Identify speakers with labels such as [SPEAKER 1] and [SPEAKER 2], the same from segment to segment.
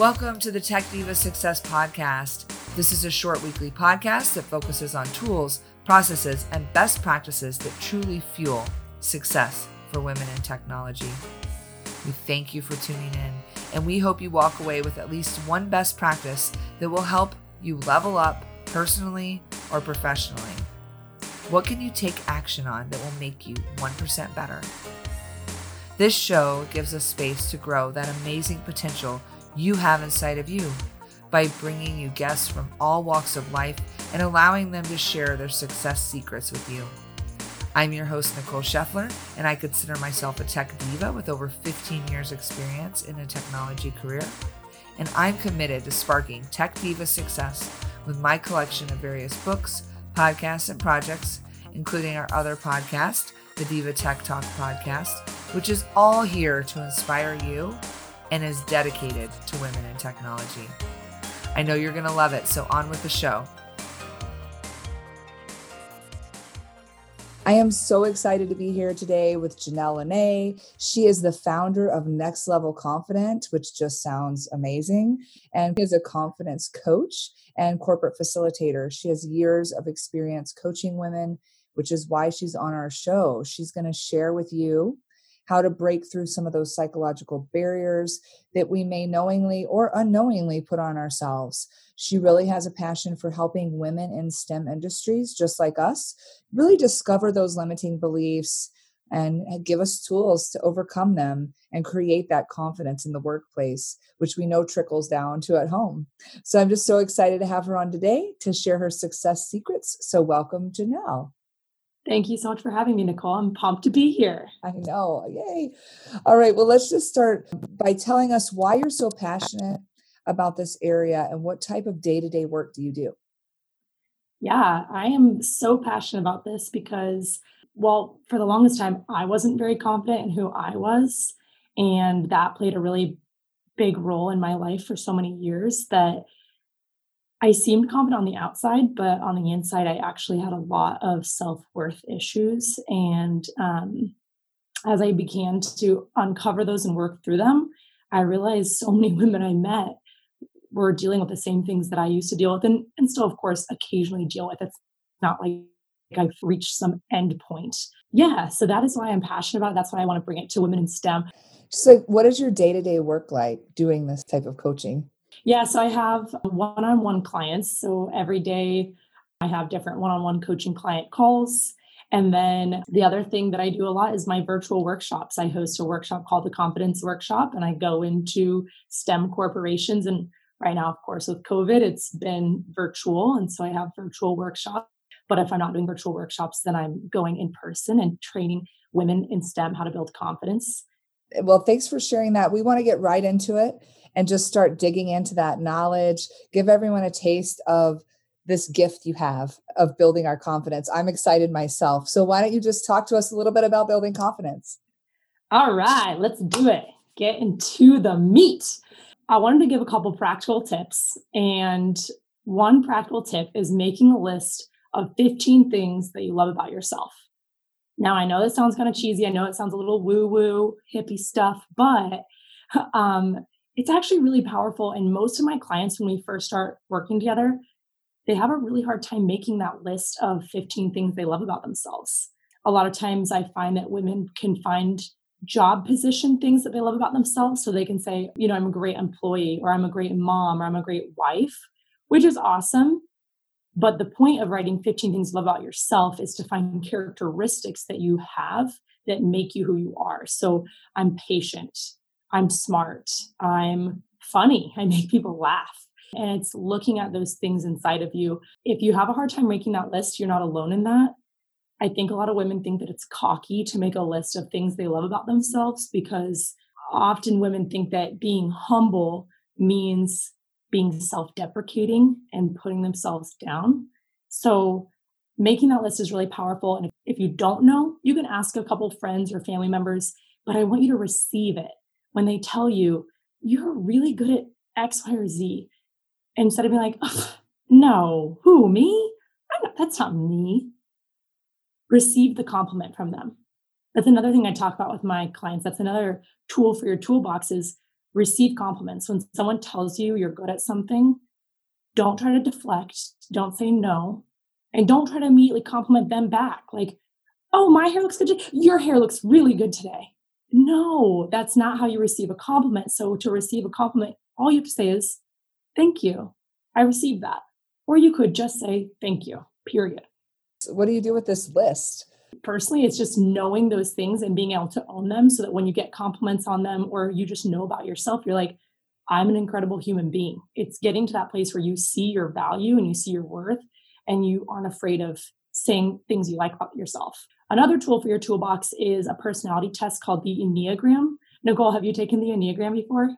[SPEAKER 1] Welcome to the Tech Diva Success Podcast. This is a short weekly podcast that focuses on tools, processes, and best practices that truly fuel success for women in technology. We thank you for tuning in, and we hope you walk away with at least one best practice that will help you level up personally or professionally. What can you take action on that will make you 1% better? This show gives us space to grow that amazing potential you have inside of you by bringing you guests from all walks of life and allowing them to share their success secrets with you. I'm your host, Nicole Scheffler, and I consider myself a tech diva with over 15 years' experience in a technology career. And I'm committed to sparking tech diva success with my collection of various books, podcasts, and projects, including our other podcast, the Diva Tech Talk podcast, which is all here to inspire you and is dedicated to women in technology. I know you're going to love it, so on with the show. I am so excited to be here today with Janelle Lene. She is the founder of Next Level Confident, which just sounds amazing, and is a confidence coach and corporate facilitator. She has years of experience coaching women, which is why she's on our show. She's going to share with you how to break through some of those psychological barriers that we may knowingly or unknowingly put on ourselves. She really has a passion for helping women in STEM industries, just like us, really discover those limiting beliefs and give us tools to overcome them and create that confidence in the workplace, which we know trickles down to at home. So I'm just so excited to have her on today to share her success secrets. So, welcome, Janelle.
[SPEAKER 2] Thank you so much for having me, Nicole. I'm pumped to be here.
[SPEAKER 1] I know. Yay. All right. Well, let's just start by telling us why you're so passionate about this area and what type of day to day work do you do?
[SPEAKER 2] Yeah, I am so passionate about this because, well, for the longest time, I wasn't very confident in who I was. And that played a really big role in my life for so many years that I seemed confident on the outside, but on the inside, I actually had a lot of self worth issues. And um, as I began to uncover those and work through them, I realized so many women I met were dealing with the same things that I used to deal with, and, and still, of course, occasionally deal with. It's not like I've reached some end point. Yeah, so that is why I'm passionate about it. That's why I want to bring it to women in STEM.
[SPEAKER 1] So, what is your day to day work like doing this type of coaching?
[SPEAKER 2] Yeah, so I have one on one clients. So every day I have different one on one coaching client calls. And then the other thing that I do a lot is my virtual workshops. I host a workshop called the Confidence Workshop, and I go into STEM corporations. And right now, of course, with COVID, it's been virtual. And so I have virtual workshops. But if I'm not doing virtual workshops, then I'm going in person and training women in STEM how to build confidence.
[SPEAKER 1] Well, thanks for sharing that. We want to get right into it and just start digging into that knowledge, give everyone a taste of this gift you have of building our confidence. I'm excited myself. So, why don't you just talk to us a little bit about building confidence?
[SPEAKER 2] All right, let's do it. Get into the meat. I wanted to give a couple practical tips. And one practical tip is making a list of 15 things that you love about yourself. Now, I know this sounds kind of cheesy. I know it sounds a little woo woo, hippie stuff, but um, it's actually really powerful. And most of my clients, when we first start working together, they have a really hard time making that list of 15 things they love about themselves. A lot of times I find that women can find job position things that they love about themselves. So they can say, you know, I'm a great employee, or I'm a great mom, or I'm a great wife, which is awesome. But the point of writing 15 things you love about yourself is to find characteristics that you have that make you who you are. So I'm patient. I'm smart, I'm funny, I make people laugh. And it's looking at those things inside of you. If you have a hard time making that list, you're not alone in that. I think a lot of women think that it's cocky to make a list of things they love about themselves because often women think that being humble means being self deprecating and putting themselves down. So, making that list is really powerful. And if you don't know, you can ask a couple friends or family members, but I want you to receive it when they tell you you're really good at X, Y, or Z, instead of being like, no, who, me? Not, that's not me. Receive the compliment from them. That's another thing I talk about with my clients. That's another tool for your toolbox is receive compliments. When someone tells you you're good at something, don't try to deflect, don't say no, and don't try to immediately compliment them back. Like, oh, my hair looks good. Today. Your hair looks really good today. No, that's not how you receive a compliment. So, to receive a compliment, all you have to say is, thank you. I received that. Or you could just say, thank you, period.
[SPEAKER 1] So what do you do with this list?
[SPEAKER 2] Personally, it's just knowing those things and being able to own them so that when you get compliments on them or you just know about yourself, you're like, I'm an incredible human being. It's getting to that place where you see your value and you see your worth and you aren't afraid of saying things you like about yourself. Another tool for your toolbox is a personality test called the Enneagram. Nicole, have you taken the Enneagram before?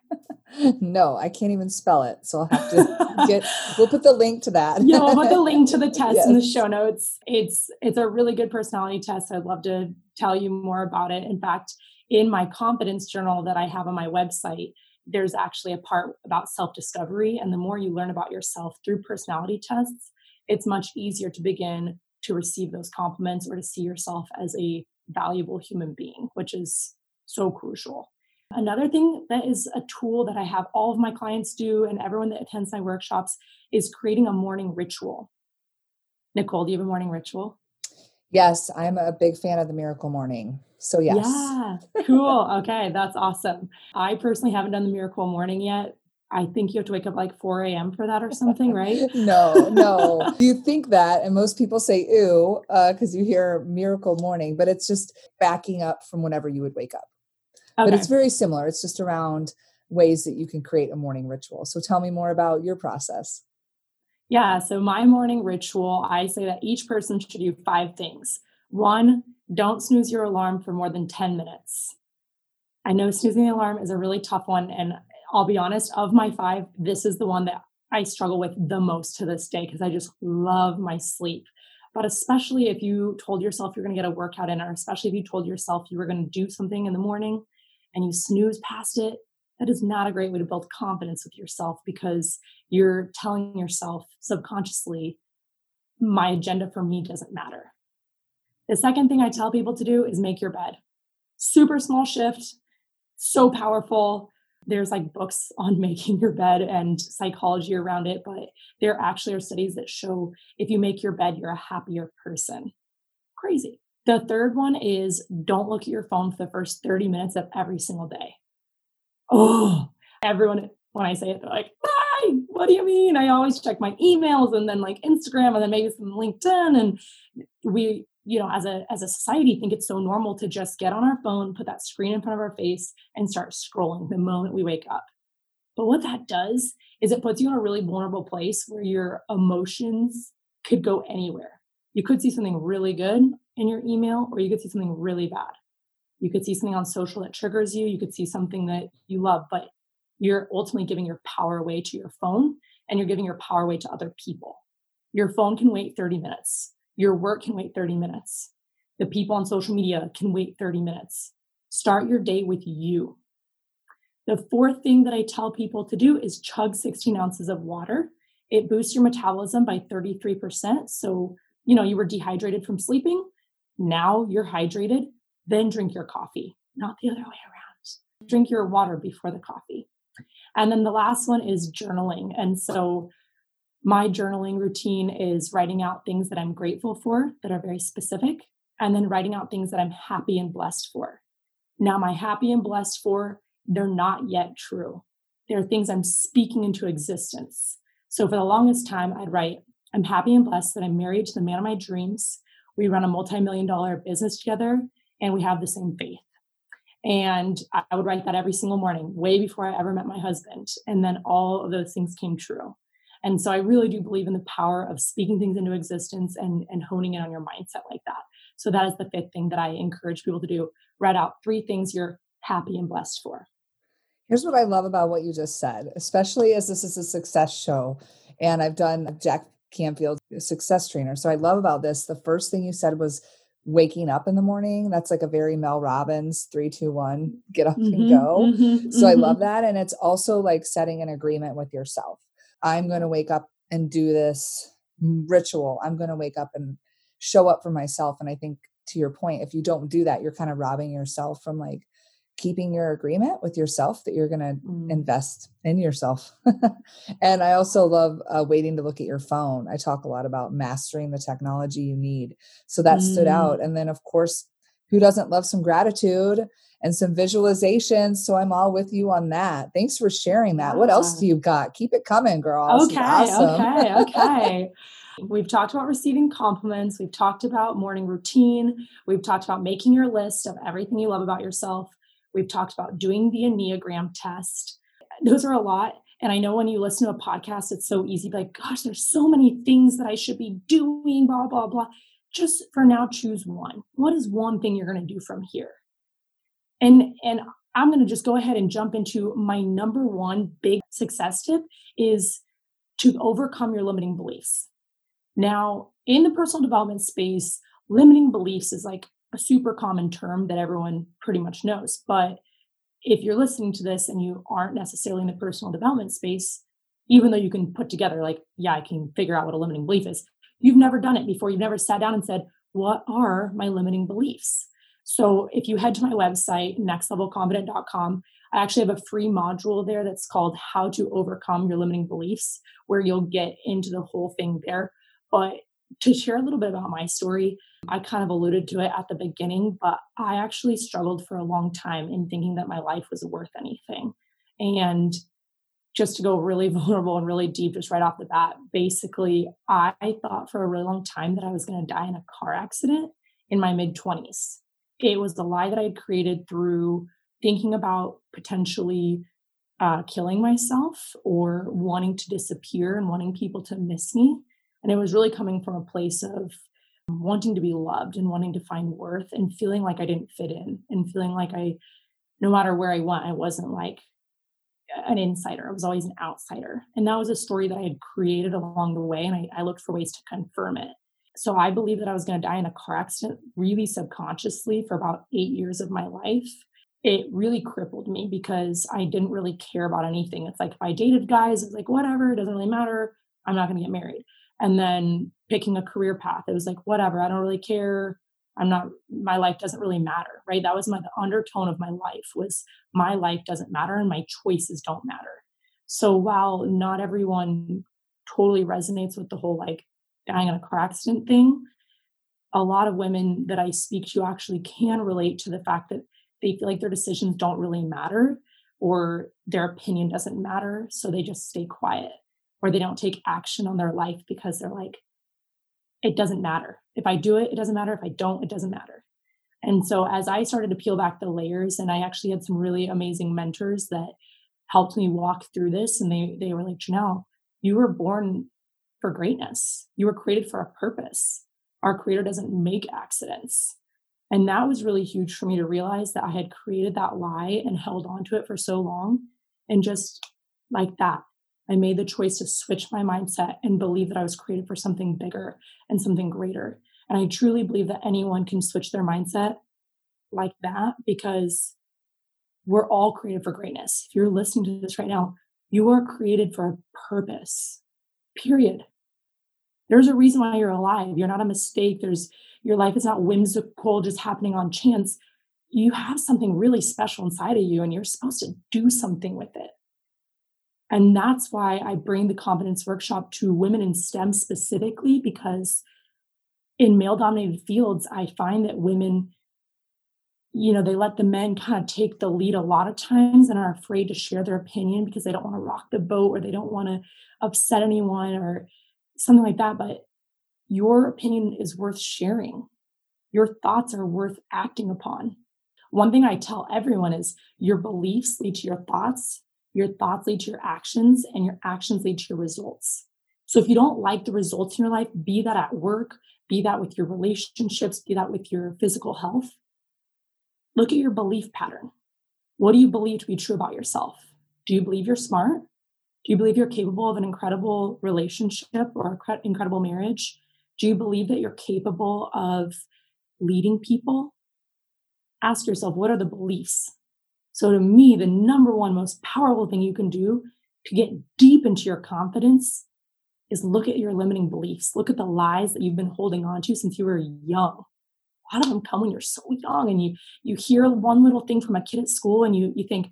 [SPEAKER 1] no, I can't even spell it. So I'll have to get we'll put the link to that.
[SPEAKER 2] yeah, we'll put the link to the test yes. in the show notes. It's it's a really good personality test. I'd love to tell you more about it. In fact, in my confidence journal that I have on my website, there's actually a part about self-discovery. And the more you learn about yourself through personality tests, it's much easier to begin to receive those compliments or to see yourself as a valuable human being, which is so crucial. Another thing that is a tool that I have all of my clients do and everyone that attends my workshops is creating a morning ritual. Nicole, do you have a morning ritual?
[SPEAKER 1] Yes, I'm a big fan of the miracle morning. So, yes.
[SPEAKER 2] Yeah, cool. okay, that's awesome. I personally haven't done the miracle morning yet. I think you have to wake up like 4 a.m. for that or something, right?
[SPEAKER 1] no, no. you think that, and most people say ew, because uh, you hear miracle morning, but it's just backing up from whenever you would wake up. Okay. But it's very similar. It's just around ways that you can create a morning ritual. So tell me more about your process.
[SPEAKER 2] Yeah, so my morning ritual, I say that each person should do five things. One, don't snooze your alarm for more than 10 minutes. I know snoozing the alarm is a really tough one. And I'll be honest, of my five, this is the one that I struggle with the most to this day because I just love my sleep. But especially if you told yourself you're going to get a workout in, or especially if you told yourself you were going to do something in the morning and you snooze past it, that is not a great way to build confidence with yourself because you're telling yourself subconsciously, my agenda for me doesn't matter. The second thing I tell people to do is make your bed. Super small shift, so powerful. There's like books on making your bed and psychology around it, but there actually are studies that show if you make your bed, you're a happier person. Crazy. The third one is don't look at your phone for the first 30 minutes of every single day. Oh, everyone, when I say it, they're like, why? What do you mean? I always check my emails and then like Instagram and then maybe some LinkedIn. And we, you know, as a as a society, think it's so normal to just get on our phone, put that screen in front of our face, and start scrolling the moment we wake up. But what that does is it puts you in a really vulnerable place where your emotions could go anywhere. You could see something really good in your email, or you could see something really bad. You could see something on social that triggers you. You could see something that you love, but you're ultimately giving your power away to your phone and you're giving your power away to other people. Your phone can wait 30 minutes. Your work can wait 30 minutes. The people on social media can wait 30 minutes. Start your day with you. The fourth thing that I tell people to do is chug 16 ounces of water. It boosts your metabolism by 33%. So, you know, you were dehydrated from sleeping. Now you're hydrated, then drink your coffee, not the other way around. Drink your water before the coffee. And then the last one is journaling. And so my journaling routine is writing out things that I'm grateful for that are very specific, and then writing out things that I'm happy and blessed for. Now, my happy and blessed for, they're not yet true. They're things I'm speaking into existence. So for the longest time, I'd write, I'm happy and blessed that I'm married to the man of my dreams we run a multi-million dollar business together and we have the same faith and i would write that every single morning way before i ever met my husband and then all of those things came true and so i really do believe in the power of speaking things into existence and, and honing in on your mindset like that so that is the fifth thing that i encourage people to do write out three things you're happy and blessed for
[SPEAKER 1] here's what i love about what you just said especially as this is a success show and i've done jack Canfield, success trainer. So I love about this. The first thing you said was waking up in the morning. That's like a very Mel Robbins three, two, one, get up mm-hmm, and go. Mm-hmm, so mm-hmm. I love that. And it's also like setting an agreement with yourself. I'm going to wake up and do this ritual. I'm going to wake up and show up for myself. And I think to your point, if you don't do that, you're kind of robbing yourself from like keeping your agreement with yourself that you're going to mm. invest in yourself. and I also love uh, waiting to look at your phone. I talk a lot about mastering the technology you need. So that mm. stood out. And then, of course, who doesn't love some gratitude and some visualization? So I'm all with you on that. Thanks for sharing that. What else do you got? Keep it coming, girl.
[SPEAKER 2] Okay. Awesome. Okay. Okay. We've talked about receiving compliments. We've talked about morning routine. We've talked about making your list of everything you love about yourself. We've talked about doing the Enneagram test. Those are a lot. And I know when you listen to a podcast, it's so easy, like, gosh, there's so many things that I should be doing, blah, blah, blah. Just for now, choose one. What is one thing you're going to do from here? And and I'm going to just go ahead and jump into my number one big success tip is to overcome your limiting beliefs. Now, in the personal development space, limiting beliefs is like a super common term that everyone pretty much knows. But if you're listening to this and you aren't necessarily in the personal development space, even though you can put together, like, yeah, I can figure out what a limiting belief is, you've never done it before. You've never sat down and said, what are my limiting beliefs? So if you head to my website, nextlevelconfident.com, I actually have a free module there that's called How to Overcome Your Limiting Beliefs, where you'll get into the whole thing there. But to share a little bit about my story, I kind of alluded to it at the beginning, but I actually struggled for a long time in thinking that my life was worth anything. And just to go really vulnerable and really deep, just right off the bat, basically, I thought for a really long time that I was going to die in a car accident in my mid 20s. It was the lie that I had created through thinking about potentially uh, killing myself or wanting to disappear and wanting people to miss me. And it was really coming from a place of wanting to be loved and wanting to find worth and feeling like I didn't fit in and feeling like I, no matter where I went, I wasn't like an insider. I was always an outsider. And that was a story that I had created along the way. And I, I looked for ways to confirm it. So I believe that I was going to die in a car accident really subconsciously for about eight years of my life. It really crippled me because I didn't really care about anything. It's like if I dated guys, it's like, whatever, it doesn't really matter. I'm not going to get married and then picking a career path it was like whatever i don't really care i'm not my life doesn't really matter right that was my the undertone of my life was my life doesn't matter and my choices don't matter so while not everyone totally resonates with the whole like dying in a car accident thing a lot of women that i speak to actually can relate to the fact that they feel like their decisions don't really matter or their opinion doesn't matter so they just stay quiet or they don't take action on their life because they're like, it doesn't matter. If I do it, it doesn't matter. If I don't, it doesn't matter. And so as I started to peel back the layers, and I actually had some really amazing mentors that helped me walk through this, and they they were like, Janelle, you were born for greatness. You were created for a purpose. Our creator doesn't make accidents. And that was really huge for me to realize that I had created that lie and held on to it for so long. And just like that, I made the choice to switch my mindset and believe that I was created for something bigger and something greater. And I truly believe that anyone can switch their mindset like that because we're all created for greatness. If you're listening to this right now, you are created for a purpose, period. There's a reason why you're alive. You're not a mistake. There's your life is not whimsical, just happening on chance. You have something really special inside of you, and you're supposed to do something with it. And that's why I bring the confidence workshop to women in STEM specifically, because in male dominated fields, I find that women, you know, they let the men kind of take the lead a lot of times and are afraid to share their opinion because they don't want to rock the boat or they don't want to upset anyone or something like that. But your opinion is worth sharing. Your thoughts are worth acting upon. One thing I tell everyone is your beliefs lead to your thoughts, your thoughts lead to your actions, and your actions lead to your results. So if you don't like the results in your life, be that at work, be that with your relationships, be that with your physical health, look at your belief pattern. What do you believe to be true about yourself? Do you believe you're smart? Do you believe you're capable of an incredible relationship or an incredible marriage? Do you believe that you're capable of leading people? Ask yourself, what are the beliefs so, to me, the number one most powerful thing you can do to get deep into your confidence is look at your limiting beliefs. Look at the lies that you've been holding on to since you were young. a lot of them come when you're so young and you you hear one little thing from a kid at school and you you think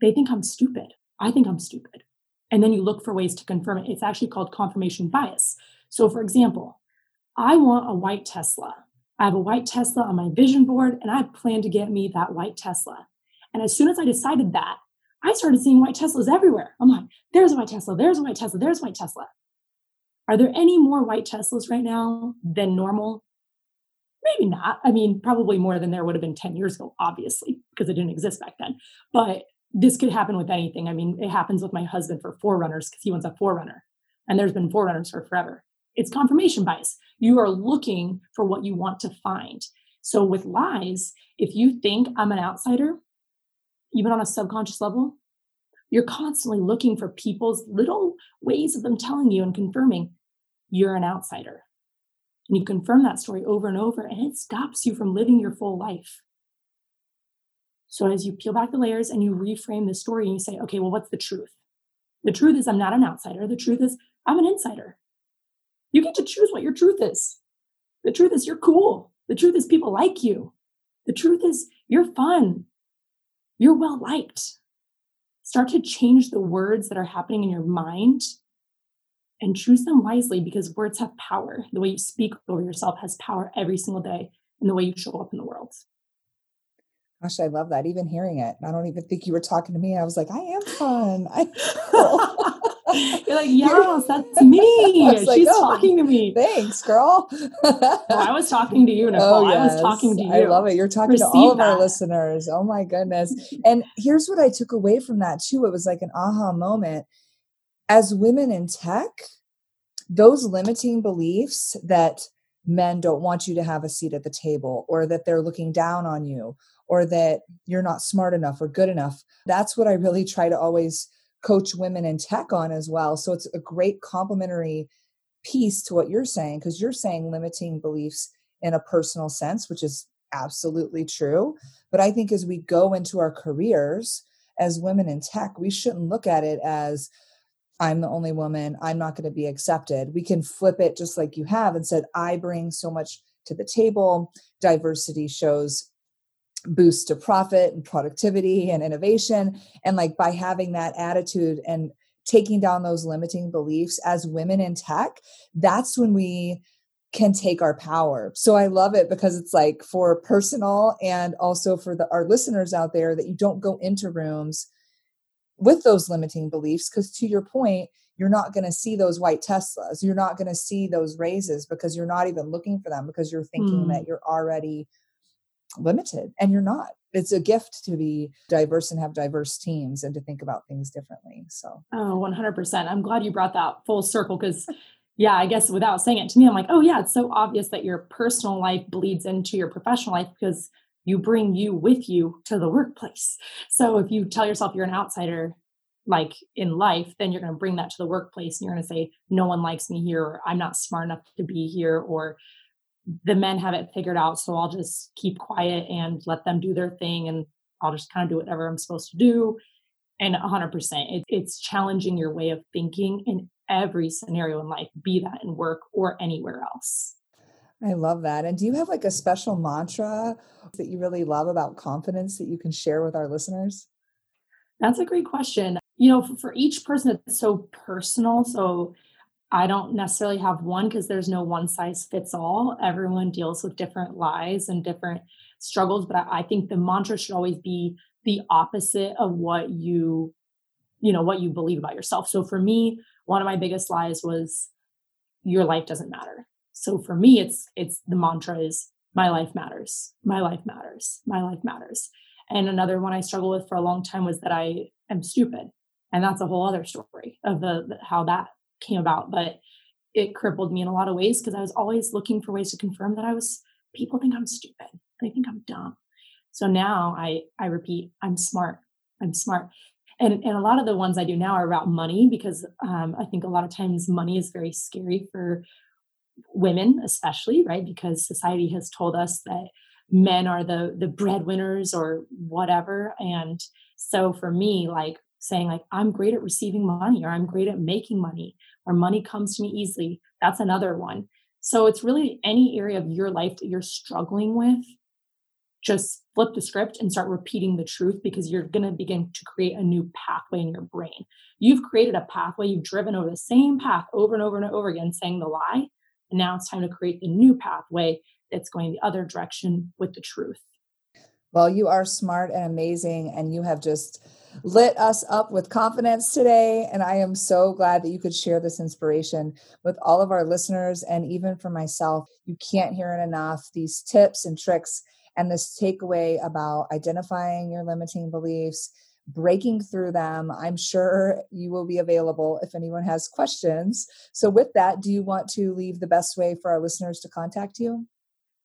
[SPEAKER 2] they think i'm stupid i think i'm stupid and then you look for ways to confirm it. It's actually called confirmation bias. So for example i want a white tesla. I have a white tesla on my vision board and i plan to get me that white tesla. And as soon as i decided that i started seeing white teslas everywhere. I'm like there's a white tesla there's a white tesla there's a white tesla. Are there any more white teslas right now than normal? Maybe not. I mean, probably more than there would have been 10 years ago, obviously, because it didn't exist back then. But this could happen with anything. I mean, it happens with my husband for 4Runners because he wants a 4Runner. And there's been 4Runners for forever. It's confirmation bias. You are looking for what you want to find. So with lies, if you think I'm an outsider, even on a subconscious level, you're constantly looking for people's little ways of them telling you and confirming you're an outsider. And you confirm that story over and over, and it stops you from living your full life. So as you peel back the layers and you reframe the story and you say, okay, well, what's the truth? The truth is I'm not an outsider. The truth is I'm an insider. You get to choose what your truth is. The truth is you're cool. The truth is people like you. The truth is you're fun. You're well liked. Start to change the words that are happening in your mind and choose them wisely because words have power. The way you speak over yourself has power every single day in the way you show up in the world.
[SPEAKER 1] Gosh, I love that. Even hearing it, I don't even think you were talking to me. I was like, I am fun. I
[SPEAKER 2] You're like, yes, that's me. Like, She's oh, talking to me.
[SPEAKER 1] Thanks, girl.
[SPEAKER 2] no, I was talking to you, Nicole. Oh, yes. I was talking to you.
[SPEAKER 1] I love it. You're talking Receive to all of that. our listeners. Oh my goodness. And here's what I took away from that too. It was like an aha moment as women in tech, those limiting beliefs that men don't want you to have a seat at the table or that they're looking down on you or that you're not smart enough or good enough. That's what I really try to always coach women in tech on as well. So it's a great complementary piece to what you're saying because you're saying limiting beliefs in a personal sense, which is absolutely true. But I think as we go into our careers as women in tech, we shouldn't look at it as, I'm the only woman, I'm not going to be accepted. We can flip it just like you have and said, I bring so much to the table. Diversity shows boost to profit and productivity and innovation. And like by having that attitude and taking down those limiting beliefs as women in tech, that's when we can take our power. So I love it because it's like for personal and also for the our listeners out there that you don't go into rooms with those limiting beliefs because to your point you're not going to see those white teslas you're not going to see those raises because you're not even looking for them because you're thinking mm. that you're already limited and you're not. It's a gift to be diverse and have diverse teams and to think about things differently so.
[SPEAKER 2] Oh 100% i'm glad you brought that full circle because yeah i guess without saying it to me i'm like oh yeah it's so obvious that your personal life bleeds into your professional life because you bring you with you to the workplace. So if you tell yourself you're an outsider, like in life, then you're going to bring that to the workplace and you're going to say, no one likes me here, or I'm not smart enough to be here, or the men have it figured out. So I'll just keep quiet and let them do their thing and I'll just kind of do whatever I'm supposed to do. And 100%, it, it's challenging your way of thinking in every scenario in life, be that in work or anywhere else.
[SPEAKER 1] I love that. And do you have like a special mantra that you really love about confidence that you can share with our listeners?
[SPEAKER 2] That's a great question. You know, for, for each person, it's so personal. So I don't necessarily have one because there's no one size fits all. Everyone deals with different lies and different struggles. But I, I think the mantra should always be the opposite of what you, you know, what you believe about yourself. So for me, one of my biggest lies was your life doesn't matter so for me it's it's the mantra is my life matters. My life matters. My life matters. And another one i struggled with for a long time was that i am stupid. And that's a whole other story of the, the how that came about. But it crippled me in a lot of ways because i was always looking for ways to confirm that i was people think i'm stupid. They think i'm dumb. So now i i repeat i'm smart. I'm smart. And, and a lot of the ones i do now are about money because um, i think a lot of times money is very scary for women especially right because society has told us that men are the the breadwinners or whatever and so for me like saying like i'm great at receiving money or i'm great at making money or money comes to me easily that's another one So it's really any area of your life that you're struggling with. Just flip the script and start repeating the truth because you're going to begin to create a new pathway in your brain. You've created a pathway, you've driven over the same path over and over and over again, saying the lie. And now it's time to create the new pathway that's going the other direction with the truth.
[SPEAKER 1] Well, you are smart and amazing, and you have just lit us up with confidence today. And I am so glad that you could share this inspiration with all of our listeners and even for myself. You can't hear it enough. These tips and tricks and this takeaway about identifying your limiting beliefs, breaking through them. I'm sure you will be available if anyone has questions. So, with that, do you want to leave the best way for our listeners to contact you?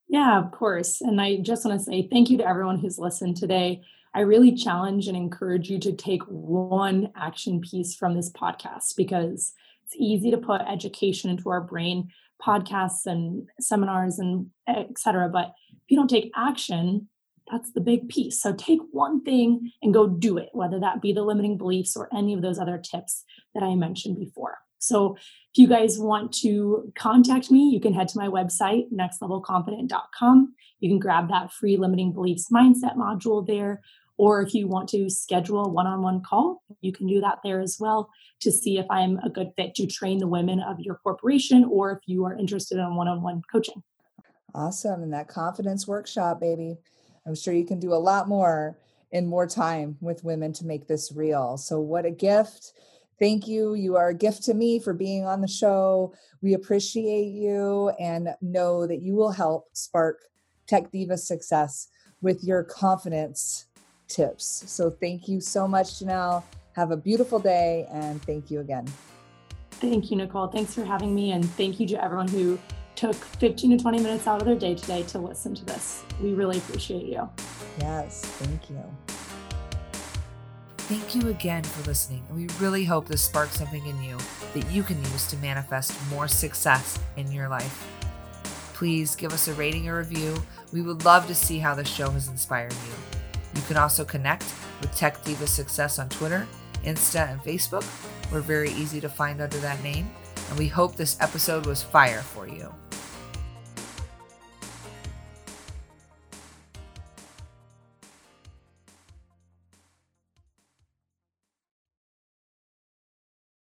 [SPEAKER 2] Yeah, of course. And I just want to say thank you to everyone who's listened today. I really challenge and encourage you to take one action piece from this podcast because it's easy to put education into our brain, podcasts and seminars and etc. But if you don't take action, that's the big piece. So take one thing and go do it, whether that be the limiting beliefs or any of those other tips that I mentioned before. So if you guys want to contact me, you can head to my website, nextlevelconfident.com. You can grab that free limiting beliefs mindset module there. Or if you want to schedule a one on one call, you can do that there as well to see if I'm a good fit to train the women of your corporation or if you are interested in one on one coaching.
[SPEAKER 1] Awesome. And that confidence workshop, baby. I'm sure you can do a lot more in more time with women to make this real. So, what a gift. Thank you. You are a gift to me for being on the show. We appreciate you and know that you will help spark Tech Diva success with your confidence tips. So thank you so much, Janelle. Have a beautiful day and thank you again.
[SPEAKER 2] Thank you, Nicole. Thanks for having me. And thank you to everyone who took 15 to 20 minutes out of their day today to listen to this. We really appreciate you.
[SPEAKER 1] Yes, thank you.
[SPEAKER 3] Thank you again for listening, and we really hope this sparks something in you that you can use to manifest more success in your life. Please give us a rating or review. We would love to see how this show has inspired you. You can also connect with Tech Diva Success on Twitter, Insta, and Facebook. We're very easy to find under that name, and we hope this episode was fire for you.